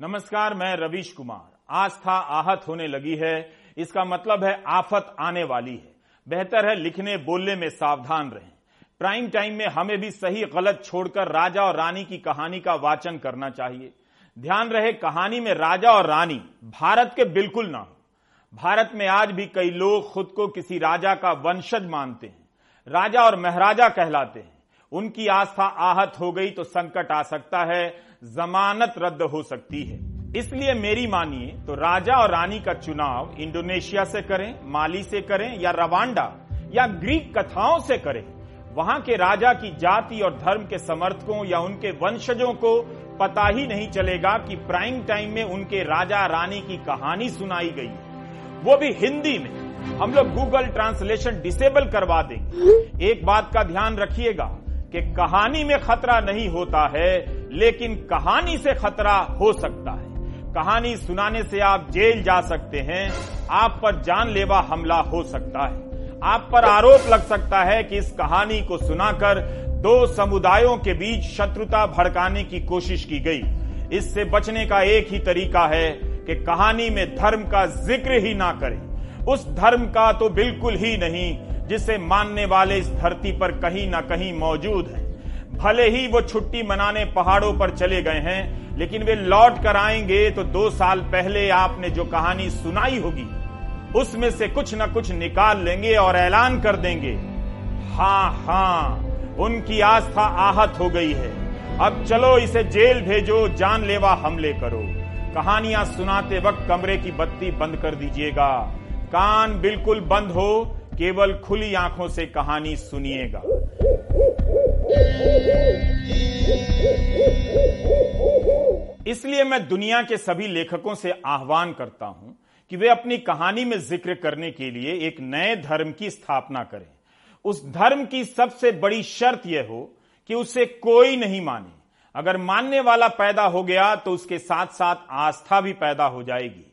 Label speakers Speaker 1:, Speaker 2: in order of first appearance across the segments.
Speaker 1: नमस्कार, मैं रवीश कुमार। आस्था आहत होने लगी है। इसका मतलब है आफत आने वाली है। बेहतर है लिखने, बोलने में सावधान रहें। प्राइम टाइम में हमें भी सही गलत छोड़कर राजा और रानी की कहानी का वाचन करना चाहिए। ध्यान रहे, कहानी में राजा और रानी, भारत के बिल्कुल ना हो। भारत में आज भी कई लोग खुद को किसी राजा का वंशज मानते हैं। राजा और महाराजा कहलाते हैं। उनकी आस्था आहत हो गई तो संकट आ सकता है। जमानत रद्द हो सकती है। इसलिए मेरी मानिए तो राजा और रानी का चुनाव इंडोनेशिया से करें, माली से करें या रवांडा या ग्रीक कथाओं से करें। वहाँ के राजा की जाति और धर्म के समर्थकों या उनके वंशजों को पता ही नहीं चलेगा कि प्राइम टाइम में उनके राजा रानी की कहानी सुनाई गई। वो भी हिंदी में। हम लोग गूगल ट्रांसलेशन डिसेबल करवा देंगे। एक बात का ध्यान रखिएगा। कि कहानी में खतरा नहीं होता है, लेकिन कहानी से खतरा हो सकता है। कहानी सुनाने से आप जेल जा सकते हैं, आप पर जानलेवा हमला हो सकता है। आप पर आरोप लग सकता है कि इस कहानी को सुनाकर दो समुदायों के बीच शत्रुता भड़काने की कोशिश की गई। इससे बचने का एक ही तरीका है कि कहानी में धर्म का ज़िक्र ही ना करें। उस धर्म का तो बिल्कुल ही नहीं जिसे मानने वाले इस धरती पर कहीं ना कहीं मौजूद हैं। भले ही वो छुट्टी मनाने पहाड़ों पर चले गए हैं, लेकिन वे लौट कर आएँगे तो दो साल पहले आपने जो कहानी सुनाई होगी, उसमें से कुछ ना कुछ निकाल लेंगे और ऐलान कर देंगे। हाँ हाँ उनकी आस्था आहत हो गई है। अब चलो इसे जेल भेजो, जानलेवा हमले करो। कहानियाँ सुनाते वक्त कमरे की बत्ती बंद कर दीजिएगा। कान बिल्कुल बंद हो केवल खुली आँखों से कहानी सुनिएगा। इसलिए मैं दुनिया के सभी लेखकों से आह्वान करता हूँ कि वे अपनी कहानी में ज़िक्र करने के लिए एक नए धर्म की स्थापना करें। उस धर्म की सबसे बड़ी शर्त यह हो कि उसे कोई नहीं माने। अगर मानने वाला पैदा हो गया तो उसके साथ साथ आस्था भी पैदा हो जाएगी।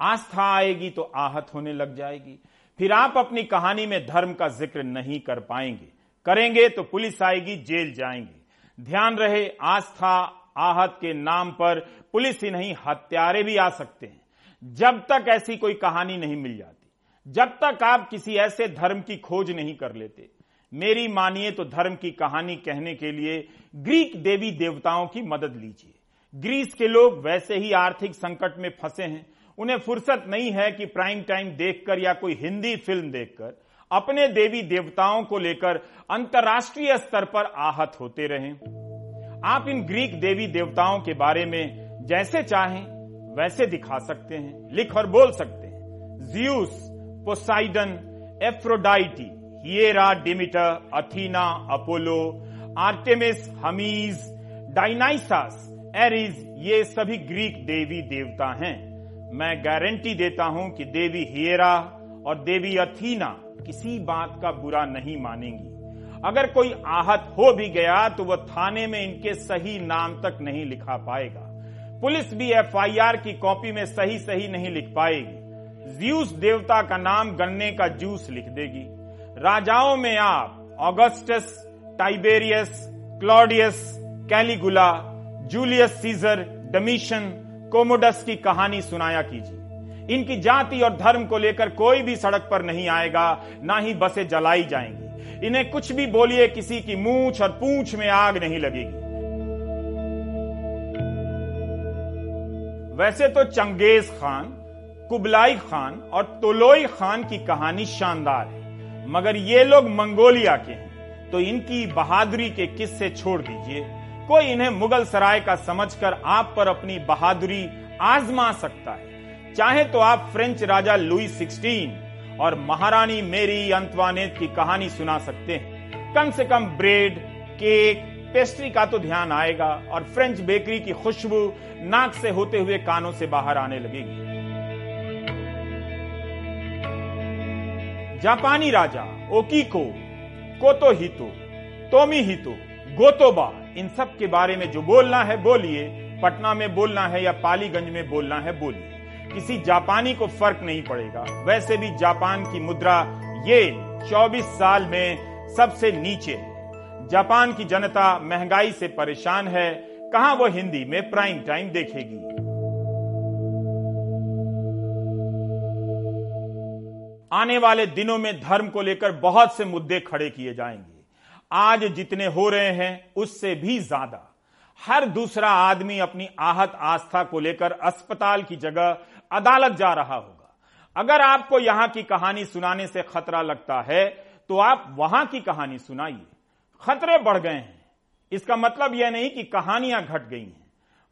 Speaker 1: आस्था आएगी तो आहत होने लग जाएगी। फिर आप अपनी कहानी में धर्म का ज़िक्र नहीं कर पाएँगे। करेंगे तो पुलिस आएगी, जेल जाएँगे। ध्यान रहे, आस्था, आहत के नाम पर पुलिस ही नहीं, हत्यारे भी आ सकते हैं। जब तक ऐसी कोई कहानी नहीं मिल जाती, जब तक आप किसी ऐसे धर्म की खोज नहीं कर लेते। मेरी मानिए तो धर्म की कहानी कहने के लिए ग्रीक देवी देवताओं की मदद लीजिए। ग्रीस के लोग वैसे ही आर्थिक संकट में फंसे हैं उन्हें फुर्सत नहीं है कि प्राइम टाइम देखकर या कोई हिंदी फ़िल्म देखकर अपने देवी देवताओं को लेकर अंतर्राष्ट्रीय स्तर पर आहत होते रहें। आप इन ग्रीक देवी देवताओं के बारे में जैसे चाहें, वैसे दिखा सकते हैं, लिख और बोल सकते हैं। Zeus Poseidon Aphrodite Hera Demeter Athena Apollo Artemis Hermes Dionysus Ares ये सभी ग्रीक देवी देवता हैं। मैं गारंटी देता हूँ कि देवी हियरा और देवी अथीना किसी बात का बुरा नहीं मानेंगी। अगर कोई आहत हो भी गया तो वह थाने में इनके सही नाम तक नहीं लिखा पाएगा। पुलिस भी एफआईआर की कॉपी में सही सही नहीं लिख पाएगी। ज्यूस देवता का नाम गन्ने का जूस लिख देगी। राजाओं में आप, Augustus, Tiberius, Claudius, Caligula, Julius Caesar, Domitian Commodus की कहानी सुनाया कीजिए। इनकी जाति और धर्म को लेकर कोई भी सड़क पर नहीं आएगा, ना ही बसें जलाई जाएँगी। इन्हें कुछ भी बोलिए, किसी की मूछ और पूछ में आग नहीं लगेगी। वैसे तो चंगेज खान, कुबलाई खान और तोलोई खान की कहानी शानदार है। मगर ये लोग मंगोलिया के हैं तो इनकी बहादुरी के किस्से छोड़ दीजिए। कोई इन्हें मुगल सराय का समझकर आप पर अपनी बहादुरी आजमा सकता है। चाहे तो आप फ्रेंच राजा लुई सिक्सटीन और महारानी मेरी अंतवानेत की कहानी सुना सकते हैं। कम से कम ब्रेड, केक, पेस्ट्री का तो ध्यान आएगा और फ्रेंच बेकरी की खुशबू नाक से होते हुए कानों से बाहर आने लगेगी। जापानी राजा ओकीको कोतो हितो तोमी हितो गोतोबा इन सब के बारे में जो बोलना है बोलिए। पटना में बोलना है या पालीगंज में बोलना है बोलिए। किसी जापानी को फ़र्क नहीं पड़ेगा। वैसे भी जापान की मुद्रा ये 24 साल में सबसे नीचे जापान की जनता महँगाई से परेशान है। कहा वो हिंदी में प्राइम टाइम देखेगी? आने वाले दिनों में धर्म को लेकर बहुत से मुद्दे खड़े किए जाएँगे। आज जितने हो रहे हैं, उससे भी ज़्यादा। हर दूसरा आदमी अपनी आहत आस्था को लेकर अस्पताल की जगह अदालत जा रहा होगा। अगर आपको यहाँ की कहानी सुनाने से खतरा लगता है तो आप वहाँ की कहानी सुनाइए। खतरे बढ़ गए हैं। इसका मतलब यह नहीं कि कहानियाँ घट गई हैं।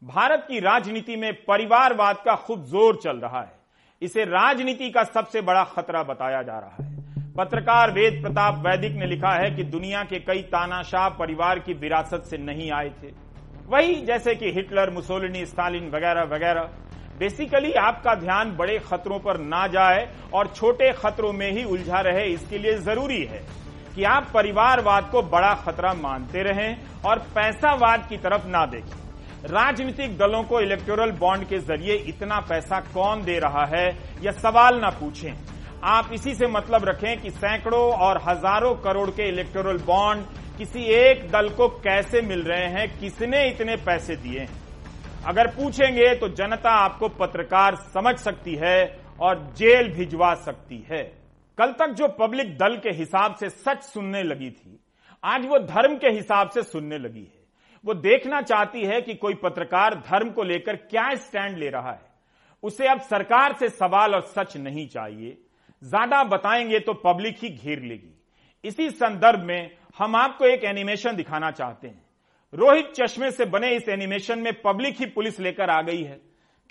Speaker 1: भारत की राजनीति में परिवारवाद का खूब ज़ोर चल रहा है। इसे राजनीति का सबसे बड़ा खतरा बताया जा रहा है। पत्रकार वेद प्रताप वैदिक ने लिखा है कि दुनिया के कई तानाशाह परिवार की विरासत से नहीं आए थे। वही जैसे कि हिटलर, मुसोलिनी, स्टालिन वगैरह वगैरह। बेसिकली आपका ध्यान बड़े खतरों पर ना जाए और छोटे खतरों में ही उलझा रहे, इसके लिए ज़रूरी है कि आप परिवारवाद को बड़ा खतरा मानते रहें और पैसावाद की तरफ़ ना देखें। राजनीतिक दलों को इलेक्टोरल बॉन्ड के ज़रिए इतना पैसा कौन दे रहा है, यह सवाल ना पूछें। आप इसी से मतलब रखें कि सैकड़ों और हज़ारों करोड़ के इलेक्टोरल बॉन्ड किसी एक दल को कैसे मिल रहे हैं, किसने इतने पैसे दिए हैं? अगर पूछेंगे तो जनता आपको पत्रकार समझ सकती है और जेल भिजवा सकती है। कल तक जो पब्लिक दल के हिसाब से सच सुनने लगी थी, आज वो धर्म के हिसाब से सुनने लगी है। वो देखना चाहती है कि कोई पत्रकार धर्म को लेकर क्या स्टैंड ले रहा है। उसे अब सरकार से सवाल और सच नहीं चाहिए। ज़्यादा बताएँगे तो पब्लिक ही घेर लेगी। इसी संदर्भ में हम आपको एक एनिमेशन दिखाना चाहते हैं। रोहित चश्मे से बने इस एनिमेशन में पब्लिक ही पुलिस लेकर आ गई है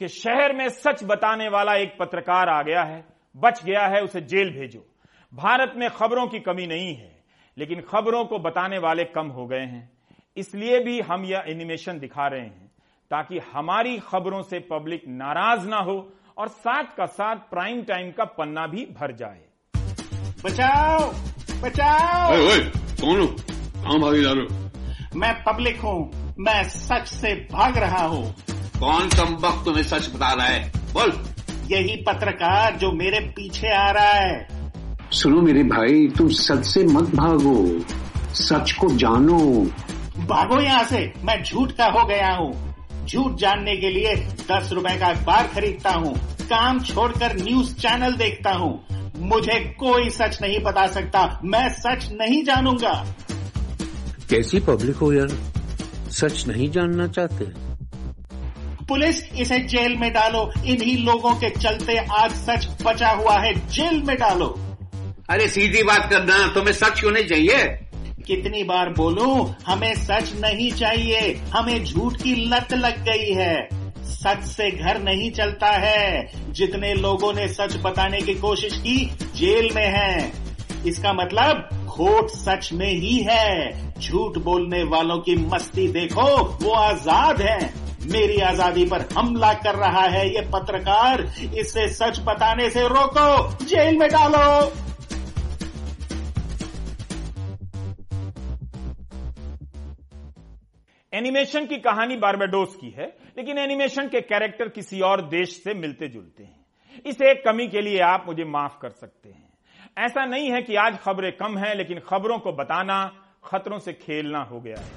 Speaker 1: कि शहर में सच बताने वाला एक पत्रकार आ गया है, बच गया है, उसे जेल भेजो। भारत में खबरों की कमी नहीं है, लेकिन खबरों को बताने वाले कम हो गए हैं। इसलिए भी हम यह एनिमेशन दिखा रहे हैं ताकि हमारी खबरों से पब्लिक नाराज़ ना हो और साथ का साथ प्राइम टाइम का पन्ना भी भर जाए।
Speaker 2: बचाओ बचाओ।
Speaker 3: ओए, ओए, कौन कहाँ भागी जा रहे हो?
Speaker 2: मैं पब्लिक हूँ मैं सच से भाग रहा हूँ।
Speaker 3: कौन कम वक्त तुम्हें सच बता रहा है? बोल।
Speaker 2: यही पत्रकार जो मेरे पीछे आ रहा है।
Speaker 4: सुनो मेरे भाई तुम सच से मत भागो। सच को जानो।
Speaker 2: भागो यहाँ से मैं झूठ का हो गया हूँ। झूठ जानने के लिए दस रुपए का अखबार खरीदता हूँ। काम छोड़कर न्यूज़ चैनल देखता हूँ। मुझे कोई सच नहीं बता सकता। मैं सच नहीं जानूँगा।
Speaker 4: कैसी पब्लिक हो यार? सच नहीं जानना चाहते।
Speaker 2: पुलिस इसे जेल में डालो। इन्हीं लोगों के चलते आज सच बचा हुआ है। जेल में डालो।
Speaker 3: अरे सीधी बात करना तुम्हें सच क्यों नहीं चाहिए?
Speaker 2: कितनी बार बोलूँ हमें सच नहीं चाहिए। हमें झूठ की लत लग गई है। सच से घर नहीं चलता है। जितने लोगों ने सच बताने की कोशिश की, जेल में हैं। इसका मतलब खोट सच में ही है। झूठ बोलने वालों की मस्ती देखो, वो आज़ाद है। मेरी आज़ादी पर हमला कर रहा है ये पत्रकार। इससे सच बताने से रोको, जेल में डालो।
Speaker 1: एनिमेशन की कहानी बारबेडोस की है। लेकिन एनिमेशन के कैरेक्टर किसी और देश से मिलते जुलते हैं। इस एक कमी के लिए आप मुझे माफ़ कर सकते हैं। ऐसा नहीं है कि आज खबरें कम हैं, लेकिन खबरों को बताना, खतरों से खेलना हो गया है।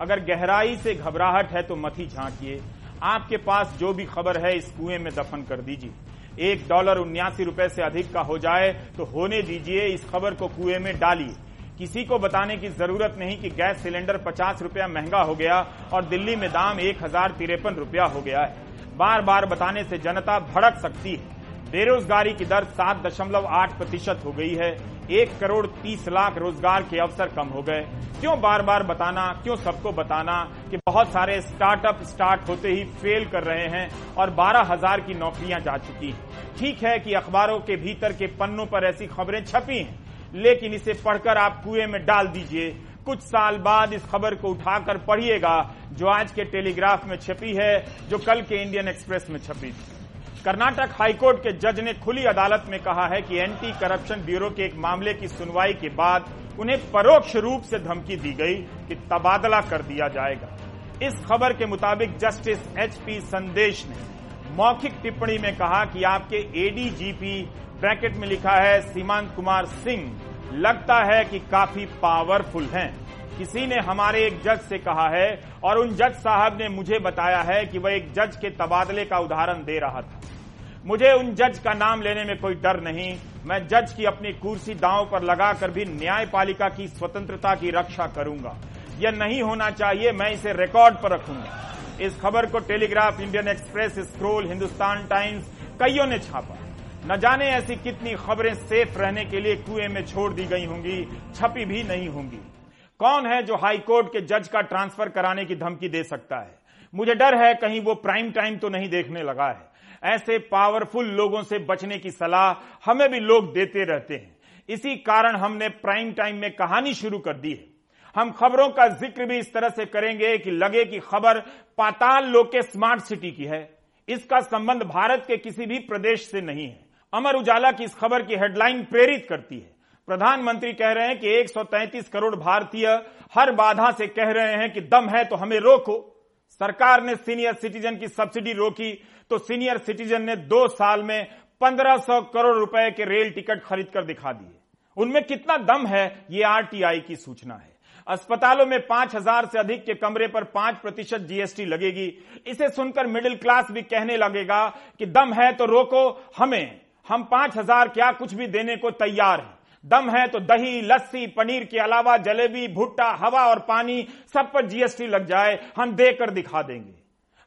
Speaker 1: अगर गहराई से घबराहट है तो मत ही झांकिए। आपके पास जो भी खबर है, इस कुएँ में दफन कर दीजिए। एक डॉलर उन्यासी रुपए से अधिक का हो जाए तो होने दीजिए, इस खबर को कुएँ में डालिए। किसी को बताने की ज़रूरत नहीं कि गैस सिलेंडर पचास रुपया महँगा हो गया और दिल्ली में दाम एक हज़ार तिरपन रुपया हो गया है। बार बार बताने से जनता भड़क सकती है। बेरोजगारी की दर सात दशमलव आठ प्रतिशत हो गई है। एक करोड़ तीस लाख रोज़गार के अवसर कम हो गए। क्यों बार बार बताना, क्यों सबको बताना कि बहुत सारे स्टार्टअप स्टार्ट होते ही फेल कर रहे हैं और बारह हज़ार की नौकरियाँ जा चुकी हैं। ठीक है कि अखबारों के भीतर के पन्नों पर ऐसी खबरें छपी हैं लेकिन इसे पढ़कर आप कुएँ में डाल दीजिए। कुछ साल बाद इस खबर को उठाकर पढ़िएगा, जो आज के टेलीग्राफ में छपी है, जो कल के इंडियन एक्सप्रेस में छपी थी। कर्नाटक हाईकोर्ट के जज ने खुली अदालत में कहा है कि एंटी करप्शन ब्यूरो के एक मामले की सुनवाई के बाद उन्हें परोक्ष रूप से धमकी दी गई कि तबादला कर दिया जाएगा। इस खबर के मुताबिक जस्टिस एच पी संदेश ने मौखिक टिप्पणी में कहा कि आपके एडीजीपी ब्रैकेट में लिखा है, सीमांत कुमार सिंह, लगता है कि काफ़ी पावरफुल हैं। किसी ने हमारे एक जज से कहा है और उन जज साहब ने मुझे बताया है कि वह एक जज के तबादले का उदाहरण दे रहा था। मुझे उन जज का नाम लेने में कोई डर नहीं। मैं जज की अपनी कुर्सी दांव पर लगाकर भी न्यायपालिका की स्वतंत्रता की रक्षा करूँगा। यह नहीं होना चाहिए, मैं इसे रिकॉर्ड पर रखूँगा। इस खबर को Telegraph Indian Express Scroll Hindustan Times कईयों ने छापा। न जाने ऐसी कितनी खबरें सेफ़ रहने के लिए कुएँ में छोड़ दी गई होंगी, छपी भी नहीं होंगी। कौन है जो हाई कोर्ट के जज का ट्रांसफ़र कराने की धमकी दे सकता है? मुझे डर है कहीं वो प्राइम टाइम तो नहीं देखने लगा है। ऐसे पावरफुल लोगों से बचने की सलाह हमें भी लोग देते रहते हैं। इसी कारण हमने प्राइम टाइम में कहानी शुरू कर दी है। हम खबरों का ज़िक्र भी इस तरह से करेंगे कि लगे कि खबर पाताल लोक के स्मार्ट सिटी की है। इसका संबंध भारत के किसी भी प्रदेश से नहीं है। अमर उजाला की इस खबर की हेडलाइन प्रेरित करती है। प्रधानमंत्री कह रहे हैं कि 133 करोड़ भारतीय हर बाधा से कह रहे हैं कि दम है तो हमें रोको। सरकार ने सीनियर सिटीजन की सब्सिडी रोकी तो सीनियर सिटीजन ने दो साल में 1500 करोड़ रुपए के रेल टिकट खरीद कर दिखा दिए। उनमें कितना दम है, ये आरटीआई की सूचना है। अस्पतालों में पाँच हज़ार से अधिक के कमरे पर पाँच प्रतिशत जीएसटी लगेगी। इसे सुनकर मिडिल क्लास भी कहने लगेगा कि दम है तो रोको हमें। हम पाँच हज़ार क्या कुछ भी देने को तैयार हैं। दम है तो दही, लस्सी, पनीर के अलावा जलेबी, भुट्टा, हवा और पानी सब पर जीएसटी लग जाए, हम देकर दिखा देंगे।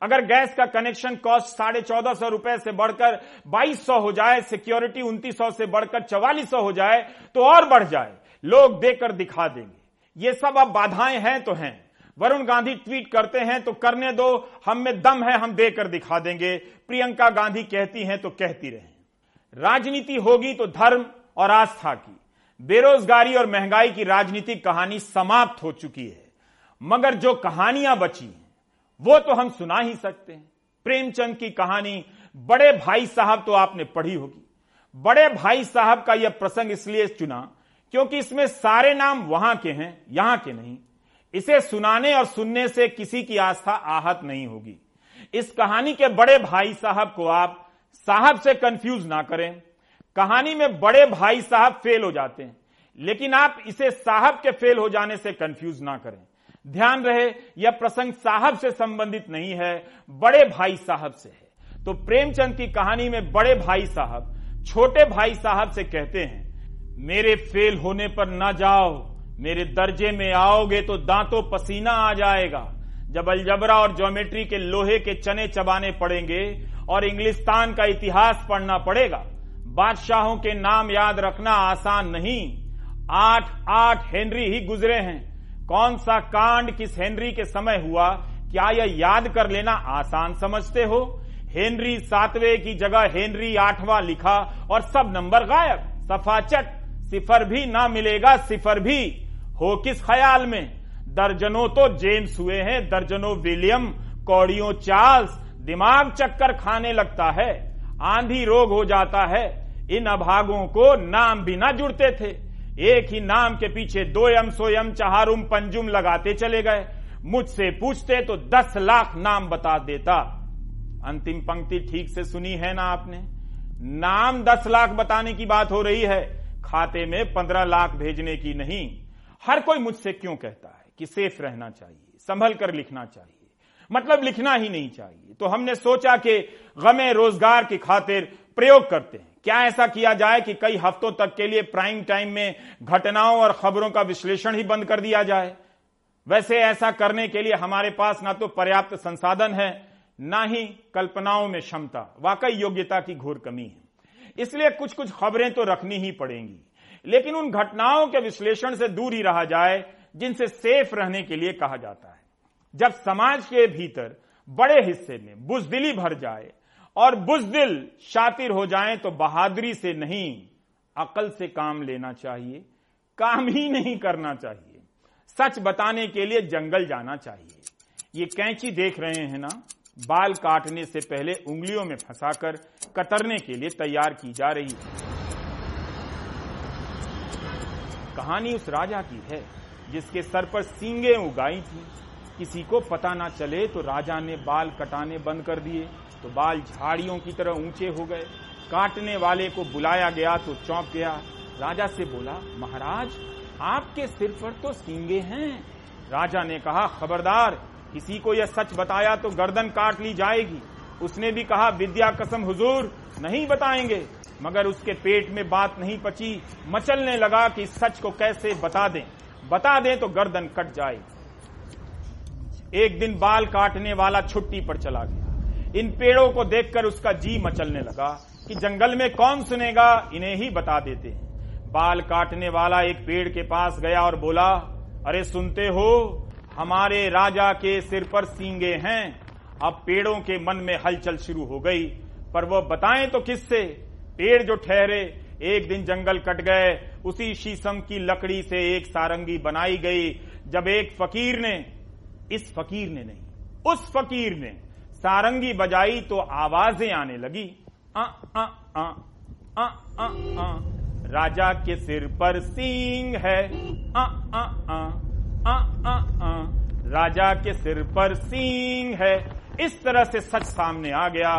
Speaker 1: अगर गैस का कनेक्शन कॉस्ट साढ़े चौदह सौ रुपए से बढ़कर बाईस सौ हो जाए, सिक्योरिटी उन्तीस सौ से बढ़कर चवालीस सौ हो जाए तो और बढ़ जाए। लोग देकर दिखा देंगे। ये सब अब बाधाएँ हैं तो हैं। वरुण गांधी ट्वीट करते हैं तो करने दो, हम में दम है, हम देकर दिखा देंगे। प्रियंका गांधी कहती हैं तो कहती रहे। राजनीति होगी तो धर्म और आस्था की, बेरोजगारी और महँगाई की राजनीतिक कहानी समाप्त हो चुकी है। मगर जो कहानियाँ बची हैं, वो तो हम सुना ही सकते हैं। प्रेमचंद की कहानी, बड़े भाई साहब तो आपने पढ़ी होगी। बड़े भाई साहब का यह प्रसंग इसलिए चुना क्योंकि इसमें सारे नाम वहाँ के हैं, यहाँ के नहीं। इसे सुनाने और सुनने से किसी की आस्था आहत नहीं होगी। इस कहानी के बड़े भाई साहब को आप साहब से कंफ्यूज ना करें। कहानी में बड़े भाई साहब फेल हो जाते हैं। लेकिन आप इसे साहब के फेल हो जाने से कंफ्यूज ना करें। ध्यान रहे, यह प्रसंग साहब से संबंधित नहीं है, बड़े भाई साहब से है। तो प्रेमचंद की कहानी में बड़े भाई साहब, छोटे भाई साहब से कहते हैं, मेरे फेल होने पर ना जाओ। मेरे दर्जे में आओगे तो दांतों पसीना आ जाएगा। जब अलजबरा और ज्योमेट्री के लोहे के चने चबाने पड़ेंगे और इंग्लिस्तान का इतिहास पढ़ना पड़ेगा। बादशाहों के नाम याद रखना आसान नहीं। आठ आठ हेनरी ही गुजरे हैं। कौन सा कांड किस हेनरी के समय हुआ, क्या यह याद कर लेना आसान समझते हो? हेनरी सातवें की जगह हेनरी आठवां लिखा और सब नंबर गायब। सफाचट, सिफर भी ना मिलेगा, सिफर भी। हो किस ख्याल में? दर्जनों तो जेम्स हुए हैं, दर्जनों विलियम, कौड़ियों चार्ल्स दिमाग चक्कर खाने लगता है, आंधी रोग हो जाता है, इन अभागों को नाम भी ना जुड़ते थे। एक ही नाम के पीछे दो यम सोयम चहारुम पंजुम लगाते चले गए। मुझसे पूछते तो दस लाख नाम बता देता। अंतिम पंक्ति ठीक से सुनी है ना आपने? नाम दस लाख बताने की बात हो रही है, खाते में पंद्रह लाख भेजने की नहीं। हर कोई मुझसे क्यों कहता है कि सेफ़ रहना चाहिए, संभल कर लिखना चाहिए। मतलब लिखना ही नहीं चाहिए। तो हमने सोचा कि गमे रोज़गार की खातिर प्रयोग करते हैं। क्या ऐसा किया जाए कि कई हफ्तों तक के लिए प्राइम टाइम में घटनाओं और खबरों का विश्लेषण ही बंद कर दिया जाए? वैसे ऐसा करने के लिए हमारे पास ना तो पर्याप्त संसाधन है, ना ही कल्पनाओं में क्षमता। वाकई योग्यता की घोर कमी है। इसलिए कुछ कुछ खबरें तो रखनी ही पड़ेंगी। लेकिन उन घटनाओं के विश्लेषण से दूर ही रहा जाए, जिनसे सेफ़ रहने के लिए कहा जाता है। जब समाज के भीतर बड़े हिस्से में बुजदिली भर जाए और बुजदिल शातिर हो जाए तो बहादुरी से नहीं, अकल से काम लेना चाहिए, काम ही नहीं करना चाहिए। सच बताने के लिए जंगल जाना चाहिए। ये कैंची देख रहे हैं ना? बाल काटने से पहले उंगलियों में फंसाकर कतरने के लिए तैयार की जा रही है। कहानी उस राजा की है, जिसके सर पर सींगे उगाई थी। किसी को पता ना चले तो राजा ने बाल कटाने बंद कर दिए तो बाल झाड़ियों की तरह ऊँचे हो गए। काटने वाले को बुलाया गया तो चौंक गया। राजा से बोला, महाराज, आपके सिर पर तो सींगे हैं। राजा ने कहा, खबरदार, किसी को यह सच बताया तो गर्दन काट ली जाएगी। उसने भी कहा, विद्या कसम हुजूर, नहीं बताएँगे। मगर उसके पेट में बात नहीं पची। मचलने लगा कि सच को कैसे बता दें। बता दें तो गर्दन कट जाए एक दिन बाल काटने वाला छुट्टी पर चला गया। इन पेड़ों को देखकर उसका जी मचलने लगा कि जंगल में कौन सुनेगा, इन्हें ही बता देते हैं। बाल काटने वाला एक पेड़ के पास गया और बोला, अरे सुनते हो, हमारे राजा के सिर पर सींगे हैं। अब पेड़ों के मन में हलचल शुरू हो गई। पर वो बताएँ तो किससे? पेड़ जो ठहरे, एक दिन जंगल कट गए। उसी शीशम की लकड़ी से एक सारंगी बनाई गई, जब एक फकीर ने इस फकीर ने नहीं, उस फकीर ने। सारंगी बजाई तो आवाज़ें आने लगी। आ आ आ आ आ आ राजा के सिर पर सींग है। आ आ आ आ आ आ राजा के सिर पर सींग है। इस तरह से सच सामने आ गया।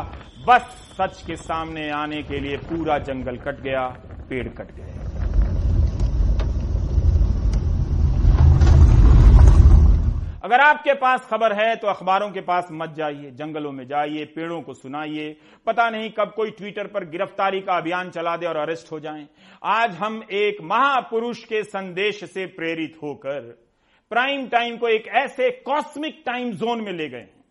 Speaker 1: बस सच के सामने आने के लिए पूरा जंगल कट गया, पेड़ कट गए। अगर आपके पास खबर है तो अखबारों के पास मत जाइए, जंगलों में जाइए, पेड़ों को सुनाइए। पता नहीं कब कोई ट्विटर पर गिरफ्तारी का अभियान चला दे और अरेस्ट हो जाएँ। आज हम एक महापुरुष के संदेश से प्रेरित होकर प्राइम टाइम को एक ऐसे कॉस्मिक टाइम जोन में ले गए हैं,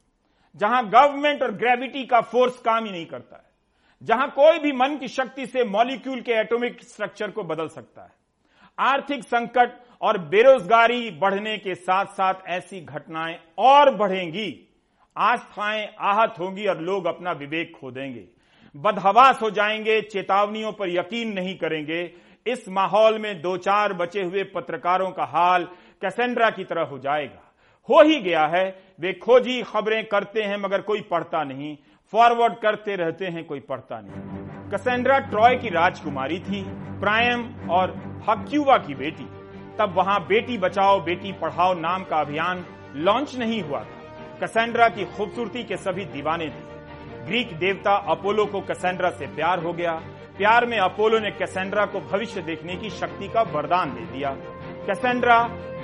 Speaker 1: जहाँ गवर्नमेंट और ग्रेविटी का फोर्स काम ही नहीं करता है, जहाँ कोई भी मन की शक्ति से मॉलिक्यूल के एटॉमिक स्ट्रक्चर को बदल सकता है। आर्थिक संकट और बेरोजगारी बढ़ने के साथ साथ ऐसी घटनाएँ और बढ़ेंगी। आस्थाएँ आहत होंगी और लोग अपना विवेक खो देंगे बदहवास हो जाएँगे, चेतावनियों पर यकीन नहीं करेंगे। इस माहौल में दो चार बचे हुए पत्रकारों का हाल कैसेंड्रा की तरह हो जाएगा। हो ही गया है, वे खोजी खबरें करते हैं मगर कोई पढ़ता नहीं। फॉरवर्ड करते रहते हैं, कोई पढ़ता नहीं। कसेंड्रा ट्रॉय की राजकुमारी थी, प्रायम और हक्यूवा की बेटी। तब वहाँ बेटी बचाओ, बेटी पढ़ाओ नाम का अभियान लॉन्च नहीं हुआ था। कसेंड्रा की खूबसूरती के सभी दीवाने थे। ग्रीक देवता अपोलो को कसेंड्रा से प्यार हो गया। प्यार में अपोलो ने कैसेंड्रा को भविष्य देखने की शक्ति का वरदान दे दिया। कैसेंड्रा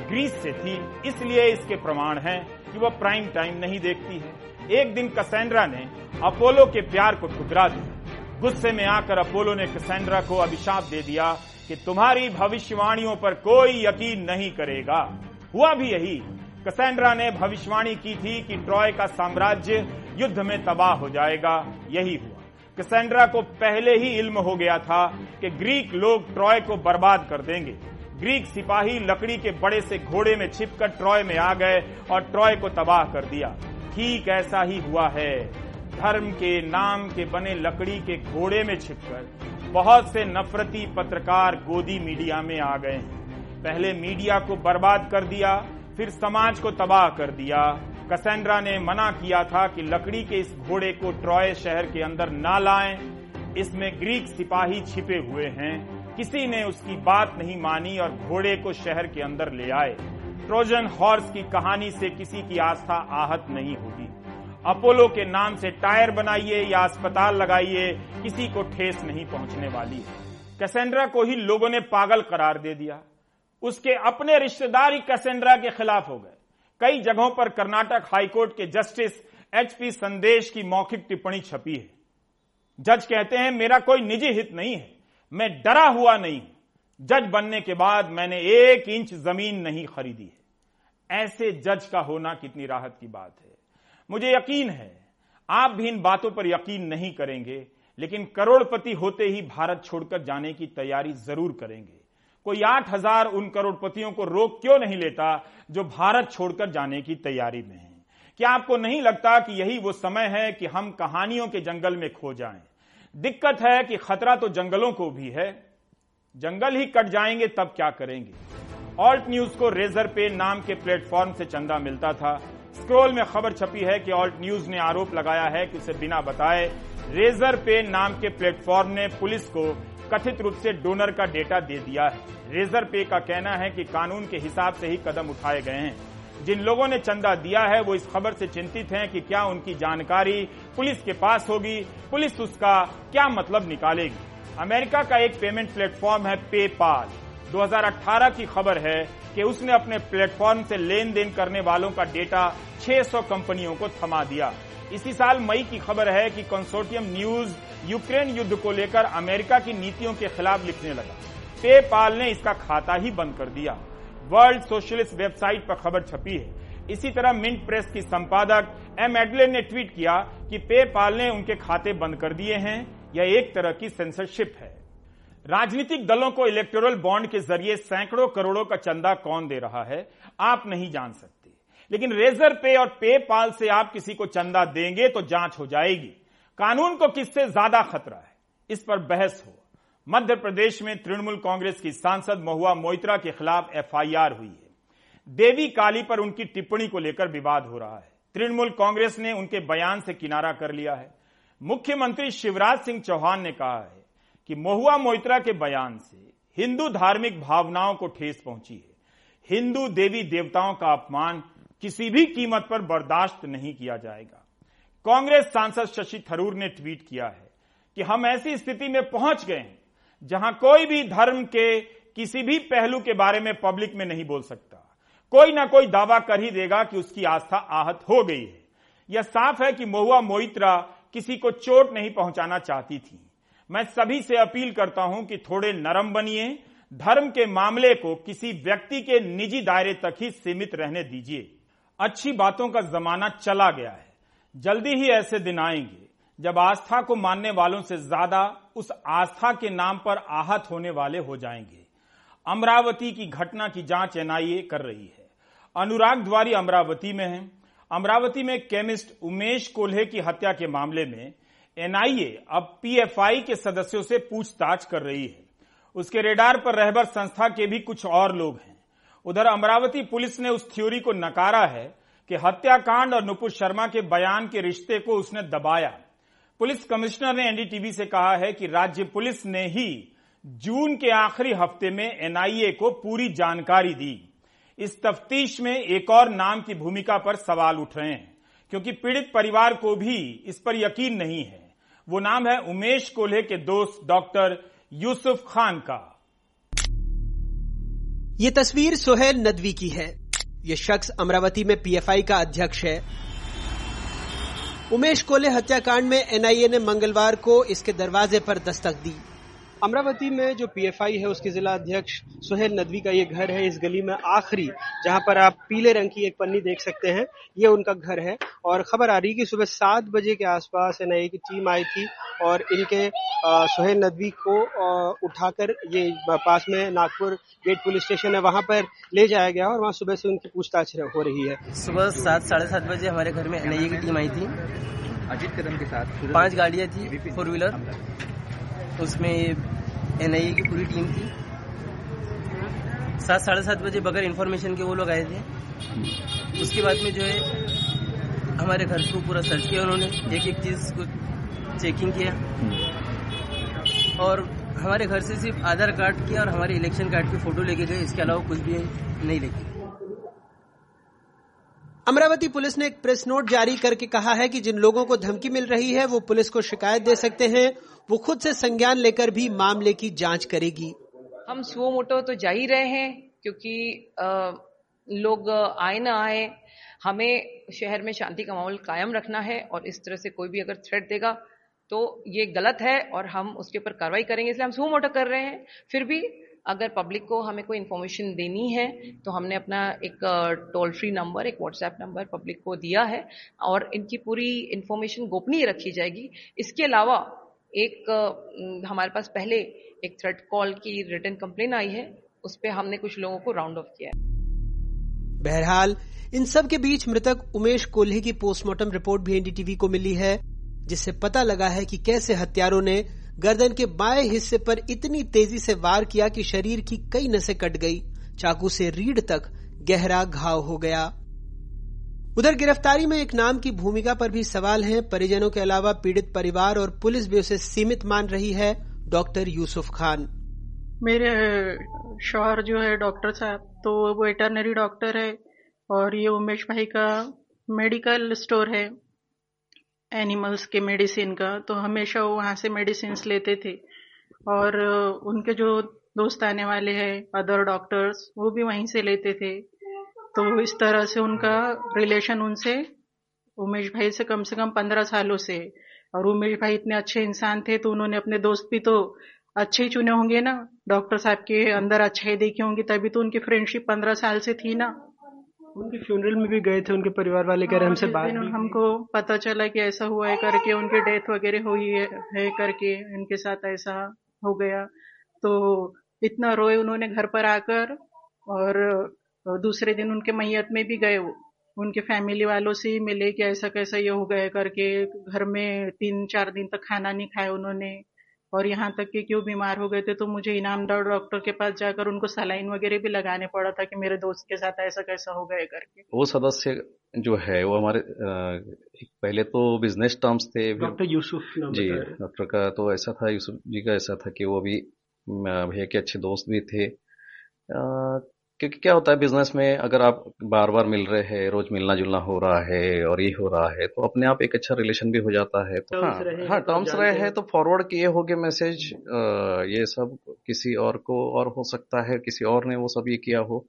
Speaker 1: ग्रीस से थी, इसलिए इसके प्रमाण हैं कि वह प्राइम टाइम नहीं देखती है। एक दिन कसेंड्रा ने अपोलो के प्यार को ठुकरा दिया। गुस्से में आकर अपोलो ने कसेंड्रा को अभिशाप दे दिया कि तुम्हारी भविष्यवाणियों पर कोई यकीन नहीं करेगा। हुआ भी यही। कसेंड्रा ने भविष्यवाणी की थी कि ट्रॉय का साम्राज्य युद्ध में तबाह हो जाएगा। यही हुआ। कसेंड्रा को पहले ही इल्म हो गया था कि ग्रीक लोग ट्रॉय को बर्बाद कर देंगे। ग्रीक सिपाही लकड़ी के बड़े से घोड़े में छिपकर ट्रॉय में आ गए और ट्रॉय को तबाह कर दिया। ठीक ऐसा ही हुआ है। धर्म के, नाम के बने लकड़ी के घोड़े में छिपकर बहुत से नफरती पत्रकार गोदी मीडिया में आ गए हैं। पहले मीडिया को बर्बाद कर दिया, फिर समाज को तबाह कर दिया। कसेंड्रा ने मना किया था कि लकड़ी के इस घोड़े को ट्रॉय शहर के अंदर ना लाएँ। इसमें ग्रीक सिपाही छिपे हुए हैं। किसी ने उसकी बात नहीं मानी और घोड़े को शहर के अंदर ले आए। ट्रोजन हॉर्स की कहानी से किसी की आस्था आहत नहीं होगी। अपोलो के नाम से टायर बनाइए या अस्पताल लगाइए, किसी को ठेस नहीं पहुँचने वाली है। कैसेंड्रा को ही लोगों ने पागल करार दे दिया। उसके अपने रिश्तेदार ही कैसेंड्रा के खिलाफ हो गए। कई जगहों पर कर्नाटक हाईकोर्ट के जस्टिस एचपी संदेश की मौखिक टिप्पणी छपी है। जज कहते हैं, मेरा कोई निजी हित नहीं है। मैं डरा हुआ नहीं जज बनने के बाद मैंने एक इंच ज़मीन नहीं खरीदी है। ऐसे जज का होना कितनी राहत की बात है। मुझे यकीन है, आप भी इन बातों पर यकीन नहीं करेंगे, लेकिन करोड़पति होते ही भारत छोड़कर जाने की तैयारी ज़रूर करेंगे। कोई आठ हज़ार उन करोड़पतियों को रोक क्यों नहीं लेता जो भारत छोड़कर जाने की तैयारी में है? क्या आपको नहीं लगता कि यही वो समय है कि हम कहानियों के जंगल में खो जाएँ? दिक्कत है कि खतरा तो जंगलों को भी है। जंगल ही कट जाएँगे, तब क्या करेंगे? ऑल्ट न्यूज़ को रेजर पे नाम के प्लेटफॉर्म से चंदा मिलता था। स्क्रोल में खबर छपी है कि ऑल्ट न्यूज़ ने आरोप लगाया है कि उसे बिना बताए रेजर पे नाम के प्लेटफॉर्म ने पुलिस को कथित रूप से डोनर का डेटा दे दिया है। रेजर पे का कहना है कि कानून के हिसाब से ही कदम उठाए गए हैं। जिन लोगों ने चंदा दिया है, वो इस खबर से चिंतित हैं कि क्या उनकी जानकारी पुलिस के पास होगी, पुलिस उसका क्या मतलब निकालेगी। अमेरिका का एक पेमेंट प्लेटफॉर्म है पेपाल। 2018 की खबर है कि उसने अपने प्लेटफॉर्म से लेन देन करने वालों का डेटा 600 कंपनियों को थमा दिया। इसी साल मई की खबर है कि कंसोर्टियम न्यूज़ यूक्रेन युद्ध को लेकर अमेरिका की नीतियों के खिलाफ लिखने लगा। पेपाल ने इसका खाता ही बंद कर दिया। वर्ल्ड सोशलिस्ट वेबसाइट पर खबर छपी है। इसी तरह मिंट प्रेस की संपादक एम एडले ने ट्वीट किया कि पेपाल ने उनके खाते बंद कर दिए हैं। यह एक तरह की सेंसरशिप है। राजनीतिक दलों को इलेक्टोरल बॉन्ड के ज़रिए सैकड़ों करोड़ों का चंदा कौन दे रहा है, आप नहीं जान सकते। लेकिन रेजर पे और पे पाल से आप किसी को चंदा देंगे तो जाँच हो जाएगी। कानून को किससे ज़्यादा खतरा है? इस पर बहस हो। मध्य प्रदेश में तृणमूल कांग्रेस की सांसद महुआ मोइत्रा के खिलाफ एफआईआर हुई है। देवी काली पर उनकी टिप्पणी को लेकर विवाद हो रहा है। तृणमूल कांग्रेस ने उनके बयान से किनारा कर लिया है। मुख्यमंत्री शिवराज सिंह चौहान ने कहा है कि महुआ मोइत्रा के बयान से हिंदू धार्मिक भावनाओं को ठेस पहुँची है। हिंदू देवी देवताओं का अपमान किसी भी कीमत पर बर्दाश्त नहीं किया जाएगा। कांग्रेस सांसद शशि थरूर ने ट्वीट किया है कि हम ऐसी स्थिति में पहुँच गए हैं जहाँ कोई भी धर्म के किसी भी पहलू के बारे में पब्लिक में नहीं बोल सकता। कोई ना कोई दावा कर ही देगा कि उसकी आस्था आहत हो गई है। यह साफ़ है कि महुआ मोइत्रा किसी को चोट नहीं पहुंचाना चाहती थी। मैं सभी से अपील करता हूँ कि थोड़े नरम बनिए, धर्म के मामले को किसी व्यक्ति के निजी दायरे तक ही सीमित रहने दीजिए। अच्छी बातों का जमाना चला गया है। जल्दी ही ऐसे दिन आएँगे जब आस्था को मानने वालों से ज़्यादा उस आस्था के नाम पर आहत होने वाले हो जाएँगे। अमरावती की घटना की जाँच एनआईए कर रही है। अनुराग द्वारी अमरावती में है। अमरावती में केमिस्ट उमेश कोल्हे की हत्या के मामले में एनआईए अब पीएफआई के सदस्यों से पूछताछ कर रही है। उसके रेडार पर रहबर संस्था के भी कुछ और लोग हैं। उधर अमरावती पुलिस ने उस थ्योरी को नकारा है कि हत्याकांड और नुपुर शर्मा के बयान के रिश्ते को उसने दबाया। पुलिस कमिश्नर ने एनडीटीवी से कहा है कि राज्य पुलिस ने ही जून के आखिरी हफ़्ते में एनआईए को पूरी जानकारी दी। इस तफ्तीश में एक और नाम की भूमिका पर सवाल उठ रहे हैं, क्योंकि पीड़ित परिवार को भी इस पर यकीन नहीं है। वो नाम है उमेश कोल्हे के दोस्त डॉक्टर यूसुफ खान का।
Speaker 5: ये तस्वीर सोहेल नदवी की है। ये शख्स अमरावती में पीएफआई का अध्यक्ष है। उमेश कोले हत्याकांड में एनआईए ने मंगलवार को इसके दरवाजे पर दस्तक दी। अमरावती में जो पीएफआई है उसके जिला अध्यक्ष सुहेल नदवी का ये घर है इस गली में आखिरी जहाँ पर आप पीले रंग की एक पन्नी देख सकते हैं। ये उनका घर है और खबर आ रही है कि सुबह सात बजे के आसपास एनआईए की टीम आई थी और इनके सुहेल नदवी को उठाकर ये पास में नागपुर गेट पुलिस स्टेशन है वहाँ पर ले जाया गया और वहाँ सुबह से उनकी पूछताछ हो रही है।
Speaker 6: सुबह सात साढ़े सात बजे हमारे घर में एनआईए की टीम आई थी।
Speaker 7: अजीत कदम के साथ
Speaker 6: पाँच गाड़ियाँ थी फोर व्हीलर। उसमें एनआईए की पूरी टीम थी। सात, साढ़े सात बजे बगैर इन्फॉर्मेशन के वो लोग आए थे। उसके बाद में जो है, हमारे घर को पूरा सर्च किया उन्होंने। एक एक चीज़ को चेकिंग किया। और हमारे घर से सिर्फ़ आधार कार्ड किया और हमारे इलेक्शन कार्ड की फ़ोटो लेके गए। इसके अलावा कुछ भी नहीं लेके
Speaker 5: अमरावती पुलिस ने एक प्रेस नोट जारी करके कहा है कि जिन लोगों को धमकी मिल रही है वो पुलिस को शिकायत दे सकते हैं। वो खुद से संज्ञान लेकर भी मामले की जाँच करेगी।
Speaker 8: हम सुओ मोटो तो जा ही रहे हैं क्योंकि आ, लोग आए ना आए हमें शहर में शांति का माहौल कायम रखना है और इस तरह से कोई भी अगर थ्रेट देगा तो ये गलत है और हम उसके ऊपर कार्रवाई करेंगे इसलिए हम सुओ मोटो कर रहे हैं। फिर भी अगर पब्लिक को हमें कोई इन्फॉर्मेशन देनी है तो हमने अपना एक टोल फ्री नंबर एक व्हाट्सएप नंबर पब्लिक को दिया है और इनकी पूरी इन्फॉर्मेशन गोपनीय रखी जाएगी। इसके अलावा एक हमारे पास पहले एक थ्रेड कॉल की रिटर्न कंप्लेन आई है, उस पर हमने कुछ लोगों को राउंड ऑफ़ किया है।
Speaker 5: बहरहाल, इन सब के बीच मृतक उमेश कोल्हे की पोस्टमार्टम रिपोर्ट भी एनडीटीवी को मिली है, जिससे पता लगा है कि कैसे हत्यारों ने गर्दन के बाएँ हिस्से पर इतनी तेज़ी से वार किया कि शरीर की कई नसें कट गई। चाकू से रीढ़ तक गहरा घाव हो गया। उधर गिरफ्तारी में एक नाम की भूमिका पर भी सवाल है। परिजनों के अलावा पीड़ित परिवार और पुलिस भी उसे सीमित मान रही है। डॉक्टर यूसुफ खान।
Speaker 9: मेरे शोहर जो है डॉक्टर साहब तो वो वेटरनरी डॉक्टर है और ये उमेश भाई का मेडिकल स्टोर है। एनिमल्स के मेडिसिन का तो हमेशा वो वहाँ से मेडिसिन लेते थे। और उनके जो दोस्त आने वाले हैं अदर डॉक्टर्स वो भी वहीं से लेते थे। तो इस तरह से उनका रिलेशन उनसे, उमेश भाई से कम से कम पंद्रह सालों से। और उमेश भाई इतने अच्छे इंसान थे तो उन्होंने अपने दोस्त भी तो अच्छे ही चुने होंगे ना। डॉक्टर साहब के अंदर अच्छाई देखी होंगी, तभी तो उनकी फ्रेंडशिप पंद्रह साल से थी ना।
Speaker 5: उनके फ्यूनरल में भी गए थे उनके परिवार वाले कह रहे हमसे बात
Speaker 9: हमको पता चला कि ऐसा हुआ है करके उनकी डेथ वगैरह हुई है, है करके इनके साथ ऐसा हो गया तो इतना रोए उन्होंने घर पर आकर और दूसरे दिन उनके मैयत में भी गए उनके फैमिली वालों से ही मिले कि ऐसा कैसा ये हो गया करके घर में तीन चार दिन तक खाना नहीं खाया उन्होंने। और यहाँ तक कि क्यों बीमार हो गए थे तो मुझे इनामदार डॉक्टर के पास जाकर उनको सलाइन वगैरह भी लगाने पड़ा था कि मेरे दोस्त के साथ ऐसा कैसा हो गया करके।
Speaker 10: वो सदस्य जो है वो हमारे पहले तो बिज़नेस टर्म्स थे
Speaker 5: डॉक्टर यूसुफ
Speaker 10: जी डॉक्टर का तो ऐसा था यूसुफ जी का ऐसा था कि वो अभी भैया के अच्छे दोस्त भी थे। क्योंकि क्या होता है बिज़नेस में अगर आप बार बार मिल रहे हैं रोज मिलना जुलना हो रहा है और ये हो रहा है तो अपने आप एक अच्छा रिलेशन भी हो जाता है। तो हाँ हाँ टर्म्स रहे हैं तो फॉरवर्ड किए होंगे मैसेज ये सब किसी और को और हो सकता है किसी और ने वो सब ये किया हो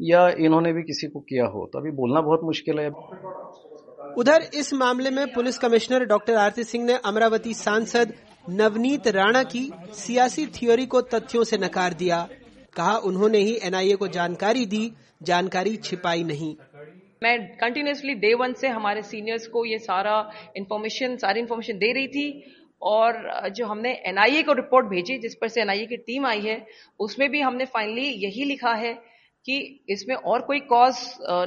Speaker 10: या इन्होंने भी किसी को किया हो तो अभी बोलना बहुत मुश्किल है।
Speaker 5: उधर इस मामले में police commissioner doctor Aarti Singh ने अमरावती सांसद नवनीत राणा की सियासी थ्योरी को तथ्यों से नकार दिया। कहा, उन्होंने ही एनआईए को जानकारी दी, जानकारी छिपाई नहीं।
Speaker 8: मैं कंटिन्यूसली डे वन से हमारे सीनियर्स को ये सारा इन्फॉर्मेशन सारी इन्फॉर्मेशन दे रही थी और जो हमने एनआईए को रिपोर्ट भेजी, जिस पर से एनआईए की टीम आई है, उसमें भी हमने फाइनली यही लिखा है कि इसमें और कोई कॉज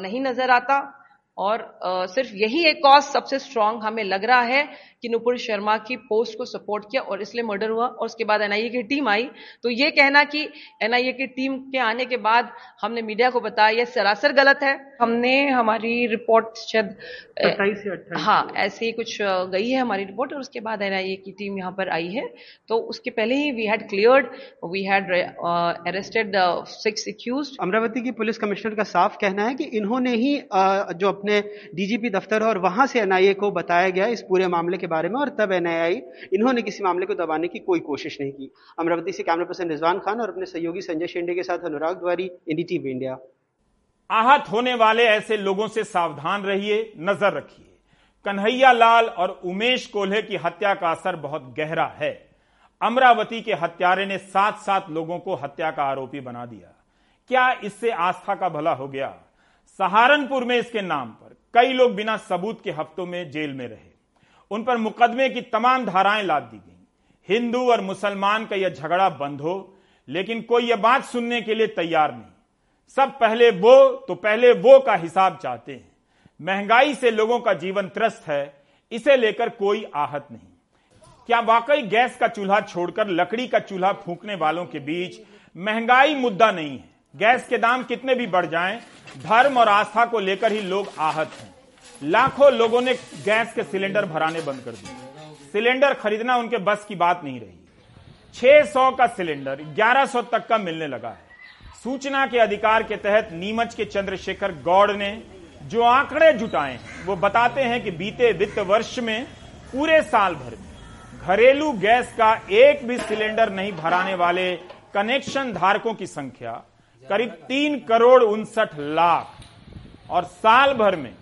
Speaker 8: नहीं नज़र आता। और आ, सिर्फ़ यही एक कॉज सबसे स्ट्रांग हमें लग रहा है कि नुपुर शर्मा की पोस्ट को सपोर्ट किया और इसलिए मर्डर हुआ और उसके बाद एनआईए की टीम आई। तो ये कहना कि एनआईए की टीम के आने के बाद हमने मीडिया को बताया यह सरासर गलत है। हमने हमारी रिपोर्ट शायद हाँ ऐसे ही कुछ गई है हमारी रिपोर्ट और उसके बाद एनआईए की टीम यहाँ पर आई है। तो उसके पहले ही we had cleared we had arrested six accused
Speaker 5: Amravati की पुलिस कमिश्नर का साफ़ कहना है कि इन्होंने ही जो अपने डीजीपी दफ्तर और वहाँ से एनआईए को बताया गया इस पूरे मामले के बारे में, और तब एनआईए, इन्होंने किसी मामले को दबाने की कोई कोशिश नहीं की। अमरावती से कैमरा पर्सन रिजवान खान और अपने सहयोगी संजय शेंडे के साथ अनुराग द्वारी, एनडीटीवी इंडिया।
Speaker 1: आहत होने वाले ऐसे लोगों से सावधान रहिए, नज़र रखिए। कन्हैया लाल और उमेश कोल्हे की हत्या का असर बहुत गहरा है। अमरावती के हत्यारे ने सात सात लोगों को हत्या का आरोपी बना दिया। क्या इससे आस्था का भला हो गया? सहारनपुर में इसके नाम पर कई लोग बिना सबूत के हफ्तों में जेल में रहे। उन पर मुकदमे की तमाम धाराएँ लाद दी गई। हिंदू और मुसलमान का यह झगड़ा बंद हो, लेकिन कोई यह बात सुनने के लिए तैयार नहीं। सब पहले वो तो पहले वो का हिसाब चाहते हैं। महँगाई से लोगों का जीवन त्रस्त है, इसे लेकर कोई आहत नहीं। क्या वाकई गैस का चूल्हा छोड़कर लकड़ी का चूल्हा फूकने वालों के बीच महँगाई मुद्दा नहीं है? गैस के दाम कितने भी बढ़ जाएँ धर्म और आस्था को लेकर ही लोग आहत हैं। लाखों लोगों ने गैस के सिलेंडर भराने बंद कर दिए। सिलेंडर खरीदना उनके बस की बात नहीं रही। 600 का सिलेंडर 1100 तक का मिलने लगा है। सूचना के अधिकार के तहत नीमच के चंद्रशेखर गौड़ ने जो आंकड़े जुटाए वो बताते हैं कि बीते वित्त वर्ष में पूरे साल भर में घरेलू गैस का एक भी सिलेंडर नहीं भराने वाले कनेक्शन धारकों की संख्या करीब तीन करोड़ उनसठ लाख। और साल भर में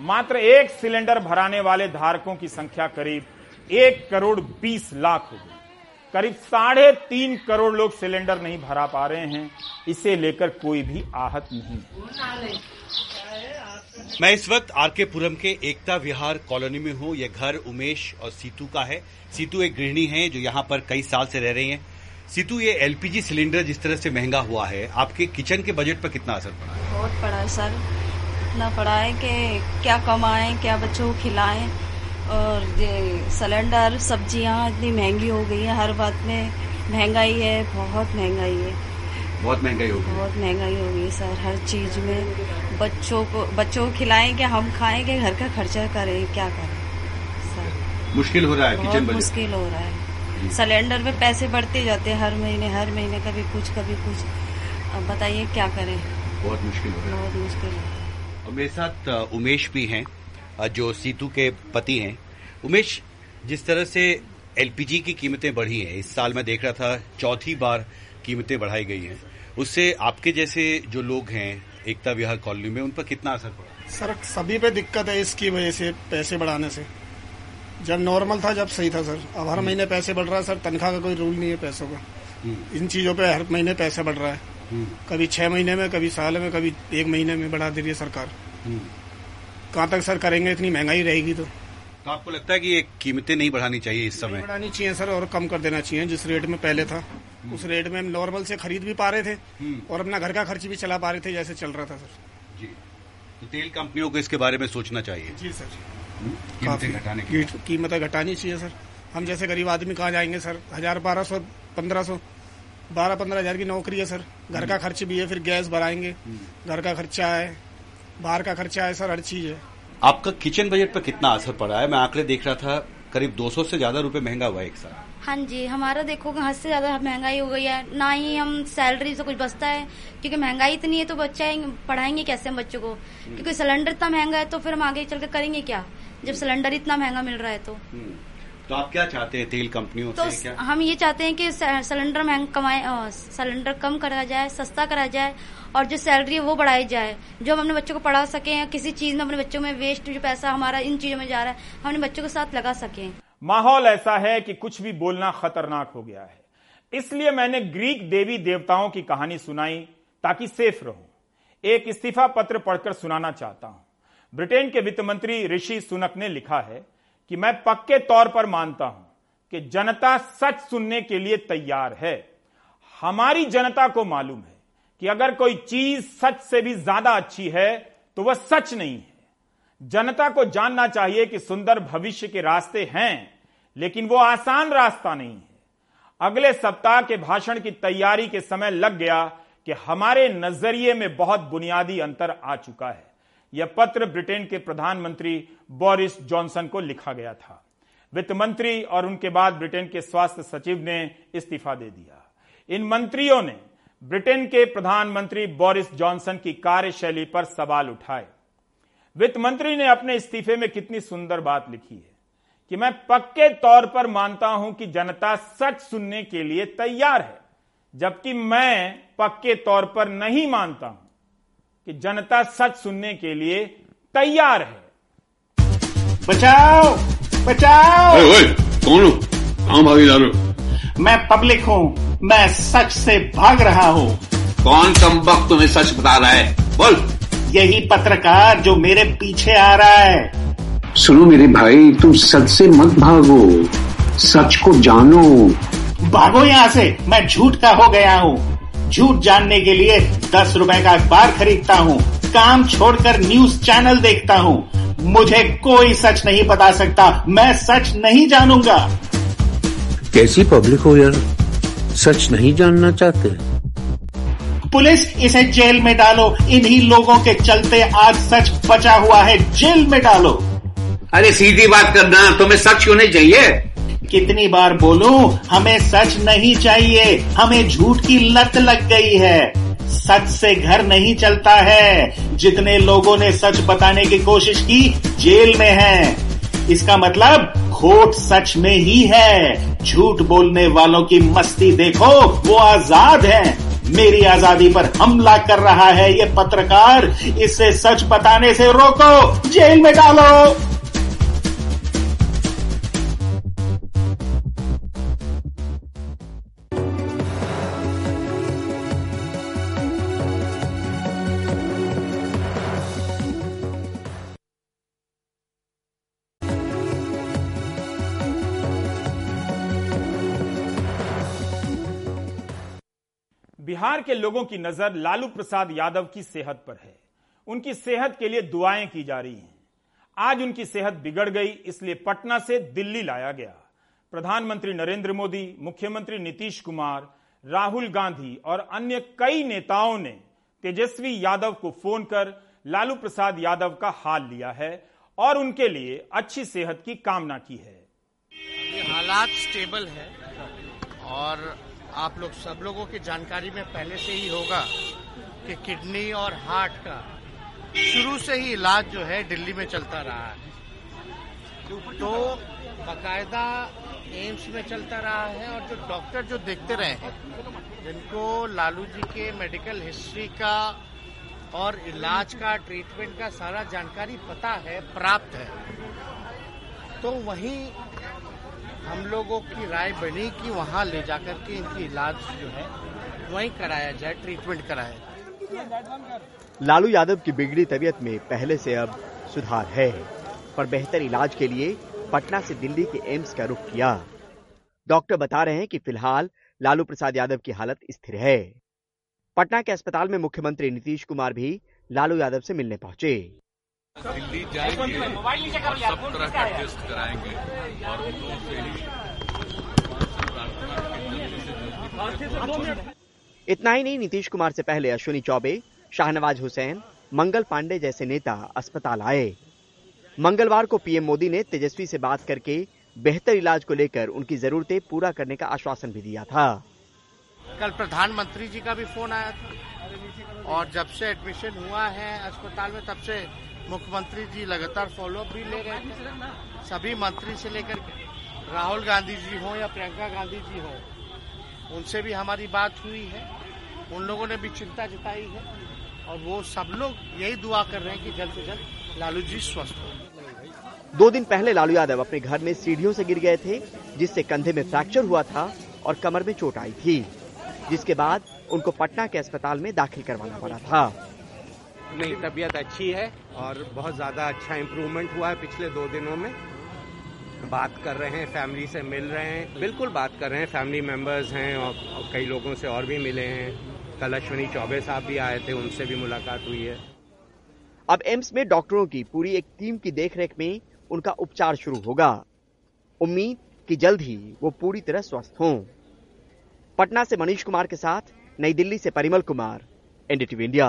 Speaker 1: मात्र एक सिलेंडर भराने वाले धारकों की संख्या करीब एक करोड़ बीस लाख हो गई। करीब साढ़े तीन करोड़ लोग सिलेंडर नहीं भरा पा रहे हैं। इसे लेकर कोई भी आहत नहीं
Speaker 11: मैं इस वक्त आरके पुरम के एकता विहार कॉलोनी में हूँ। यह घर उमेश और सीतू का है। सीतू एक गृहिणी है जो यहाँ पर कई साल से रह रही हैं। सीतू ये एलपीजी सिलेंडर जिस तरह से महँगा हुआ है आपके किचन के बजट पर कितना असर पड़ा?
Speaker 12: है बहुत पड़ा है सर इतना पड़ा है कि क्या कमाएँ क्या बच्चों को खिलाएँ। और ये सिलेंडर सब्ज़ियाँ इतनी महँगी हो गई है हर बात में महँगाई है बहुत महँगाई है।
Speaker 11: बहुत महँगाई हो गई।
Speaker 12: बहुत महँगाई हो गई सर हर चीज़ में। बच्चों को बच्चों को खिलाएँ कि हम खाएँ कि घर का खर्चा करें क्या करें?
Speaker 11: सर मुश्किल हो रहा है
Speaker 12: किचन मुश्किल हो रहा है। सिलेंडर में पैसे बढ़ते जाते हैं हर महीने हर महीने कभी कुछ कभी कुछ। अब बताइए क्या करें?
Speaker 11: बहुत मुश्किल हो रहा
Speaker 12: है बहुत मुश्किल। है
Speaker 11: और मेरे साथ उमेश भी हैं जो सीतू के पति हैं। उमेश जिस तरह से एलपीजी की कीमतें बढ़ी हैं इस साल मैं देख रहा था चौथी बार कीमतें बढ़ाई गई हैं। उससे आपके जैसे जो लोग हैं एकता विहार कॉलोनी में उन पर कितना असर पड़ा?
Speaker 13: सर सभी पे दिक्कत है इसकी वजह से पैसे बढ़ाने से। जब नॉर्मल था जब सही था सर अब हर महीने पैसे बढ़ रहा है सर तनख्वाह का कोई रूल नहीं है पैसों का। इन चीज़ों पे हर महीने पैसे बढ़ रहा है। कभी छह महीने में कभी साल में कभी एक महीने में बढ़ा दे रही है सरकार। कहाँ तक सर करेंगे? इतनी महँगाई रहेगी तो।
Speaker 11: तो आपको लगता है कि ये कीमतें नहीं बढ़ानी चाहिए इस समय?
Speaker 13: बढ़ानी चाहिए सर और कम कर देना चाहिए जिस रेट में पहले था। उस रेट में हम नॉर्मल से खरीद भी पा रहे थे और अपना घर का खर्च भी चला पा रहे थे जैसे चल रहा था सर
Speaker 11: जी। तो तेल कंपनियों को इसके बारे में सोचना चाहिए।
Speaker 13: जी सर
Speaker 11: कीमतें घटाने की
Speaker 13: की- कीमतें घटानी चाहिए सर। हम जैसे गरीब आदमी कहाँ जाएँगे सर? हज़ार बारह सौ पंद्रह सौ बारह पंद्रह हज़ार की नौकरी है सर। घर का खर्च भी है फिर गैस भराएँगे। घर का खर्चा है बाहर का खर्चा है सर हर चीज़ है।
Speaker 11: आपका किचन बजट पर कितना असर पड़ा है? मैं आंकड़े देख रहा था करीब 200 से ज़्यादा रुपए महँगा हुआ है एक साल।
Speaker 14: हाँ जी हमारा देखो हद से ज़्यादा महँगाई हो गई है। ना ही हम सैलरी से कुछ बचता है क्योंकि महँगाई इतनी है तो बच्चा पढ़ाएँगे कैसे हम बच्चों को? क्योंकि सिलेंडर इतना महँगा है तो फिर हम आगे चल कर करेंगे क्या? जब सिलेंडर इतना महँगा मिल रहा है तो।
Speaker 11: तो आप क्या चाहते हैं तेल कंपनियों
Speaker 14: तो
Speaker 11: से क्या?
Speaker 14: हम ये चाहते हैं कि सिलेंडर महंग कमाए सिलेंडर कम करा जाए सस्ता करा जाए और जो सैलरी है वो बढ़ाई जाए। जो हम अपने बच्चों को पढ़ा सकें या किसी चीज़ में अपने बच्चों में वेस्ट जो पैसा हमारा इन चीज़ों में जा रहा है हम अपने बच्चों के साथ लगा सकें।
Speaker 1: माहौल ऐसा है कि कुछ भी बोलना खतरनाक हो गया है। इसलिए मैंने ग्रीक देवी देवताओं की कहानी सुनाई ताकि सेफ़ रहूँ। एक इस्तीफा पत्र पढ़कर सुनाना चाहता हूँ। ब्रिटेन के वित्त मंत्री ऋषि सुनक ने लिखा है कि मैं पक्के तौर पर मानता हूँ कि जनता सच सुनने के लिए तैयार है। हमारी जनता को मालूम है कि अगर कोई चीज़ सच से भी ज़्यादा अच्छी है तो वह सच नहीं है। जनता को जानना चाहिए कि सुंदर भविष्य के रास्ते हैं लेकिन वो आसान रास्ता नहीं है। अगले सप्ताह के भाषण की तैयारी के समय लग गया कि हमारे नज़रिए में बहुत बुनियादी अंतर आ चुका है। यह पत्र ब्रिटेन के प्रधानमंत्री बोरिस जॉनसन को लिखा गया था। वित्त मंत्री और उनके बाद ब्रिटेन के स्वास्थ्य सचिव ने इस्तीफा दे दिया। इन मंत्रियों ने ब्रिटेन के प्रधानमंत्री बोरिस जॉनसन की कार्यशैली पर सवाल उठाए। वित्त मंत्री ने अपने इस्तीफे में कितनी सुंदर बात लिखी है। कि मैं पक्के तौर पर मानता हूँ कि जनता सच सुनने के लिए तैयार है जबकि मैं पक्के तौर पर नहीं मानता हूँ कि जनता सच सुनने के लिए तैयार है।
Speaker 2: बचाओ बचाओ।
Speaker 4: ओए, ओए, कौन हो? भागी जा रहे हो?
Speaker 2: मैं पब्लिक हूँ मैं सच से भाग रहा हूँ।
Speaker 3: कौन कम वक्त तुम्हें सच बता रहा है? बोल।
Speaker 2: यही पत्रकार जो मेरे पीछे आ रहा है।
Speaker 4: सुनो मेरे भाई तुम सच से मत भागो। सच को जानो।
Speaker 2: भागो यहाँ से। मैं झूठ का हो गया हूँ। झूठ जानने के लिए दस रुपए का अखबार खरीदता हूँ। काम छोड़कर न्यूज़ चैनल देखता हूँ। मुझे कोई सच नहीं बता सकता। मैं सच नहीं जानूँगा।
Speaker 15: कैसी पब्लिक हो यार? सच नहीं जानना चाहते।
Speaker 2: पुलिस इसे जेल में डालो। इन्हीं लोगों के चलते आज सच बचा हुआ है। जेल में डालो।
Speaker 3: अरे सीधी बात करना, तुम्हें सच क्यों नहीं चाहिए?
Speaker 2: कितनी बार बोलूँ, हमें सच नहीं चाहिए, हमें झूठ की लत लग गई है। सच से घर नहीं चलता है। जितने लोगों ने सच बताने की कोशिश की, जेल में हैं। इसका मतलब खोट सच में ही है। झूठ बोलने वालों की मस्ती देखो, वो आज़ाद हैं। मेरी आज़ादी पर हमला कर रहा है ये पत्रकार। इसे सच बताने से रोको, जेल में डालो।
Speaker 1: बिहार के लोगों की नज़र लालू प्रसाद यादव की सेहत पर है। उनकी सेहत के लिए दुआएँ की जा रही हैं। आज उनकी सेहत बिगड़ गई, इसलिए पटना से दिल्ली लाया गया। प्रधानमंत्री नरेंद्र मोदी, मुख्यमंत्री नीतीश कुमार, राहुल गांधी और अन्य कई नेताओं ने तेजस्वी यादव को फ़ोन कर लालू प्रसाद यादव का हाल लिया है और उनके लिए अच्छी सेहत की कामना की है।
Speaker 16: हालात स्टेबल है और आप लोग सब लोगों की जानकारी में पहले से ही होगा कि किडनी और हार्ट का शुरू से ही इलाज जो है दिल्ली में चलता रहा है। तो बाकायदा एम्स में चलता रहा है और जो डॉक्टर जो देखते रहे हैं, जिनको लालू जी के मेडिकल हिस्ट्री का और इलाज का, ट्रीटमेंट का सारा जानकारी पता है, प्राप्त है तो वहीं हम लोगों की राय बनी कि वहाँ ले जाकर के इनकी इलाज जो है, वहीं कराया जाए ट्रीटमेंट कराया
Speaker 17: लालू यादव की बिगड़ी तबीयत में पहले से अब सुधार है, पर बेहतर इलाज के लिए पटना से दिल्ली के एम्स का रुख किया। डॉक्टर बता रहे हैं कि फ़िलहाल लालू प्रसाद यादव की हालत स्थिर है। पटना के अस्पताल में मुख्यमंत्री नीतीश कुमार भी लालू यादव से मिलने पहुँचे।
Speaker 18: दिल्ली जाएँगे और सब तरह का टेस्ट कराएँगे। और उनको से ही
Speaker 17: इतना ही नहीं नीतीश कुमार से पहले अश्विनी चौबे शाहनवाज हुसैन मंगल पांडे जैसे नेता अस्पताल आए। मंगलवार को पीएम मोदी ने तेजस्वी से बात करके बेहतर इलाज को लेकर उनकी जरूरतें पूरा करने का आश्वासन भी दिया था।
Speaker 16: कल प्रधानमंत्री जी का भी फ़ोन आया था। और जब से एडमिशन हुआ है अस्पताल में तब से मुख्यमंत्री जी लगातार फॉलोअप भी ले रहे हैं। सभी मंत्री से लेकर राहुल गांधी जी हो या प्रियंका गांधी जी हो, उनसे भी हमारी बात हुई है। उन लोगों ने भी चिंता जताई है। और वो सब लोग यही दुआ कर रहे हैं कि जल्द से जल्द लालू जी स्वस्थ हो।
Speaker 17: दो दिन पहले लालू यादव अपने घर में सीढ़ियों से गिर गए थे, जिससे कंधे में फ्रैक्चर हुआ था और कमर में चोट आई थी, जिसके बाद उनको पटना के अस्पताल में दाखिल करवाना पड़ा था।
Speaker 19: नहीं तबीयत अच्छी है और बहुत ज़्यादा अच्छा इम्प्रूवमेंट हुआ है पिछले दो दिनों में। बात कर रहे हैं फैमिली से मिल रहे हैं। बिल्कुल बात कर रहे हैं फैमिली मेंबर्स हैं और, और कई लोगों से और भी मिले हैं। कल अश्विनी चौबे साहब भी आए थे उनसे भी मुलाकात हुई है।
Speaker 17: अब एम्स में डॉक्टरों की पूरी एक टीम की देखरेख में उनका उपचार शुरू होगा। उम्मीद कि जल्द ही वो पूरी तरह स्वस्थ हों। पटना से मनीष कुमार के साथ नई दिल्ली से परिमल कुमार एनडीटीवी इंडिया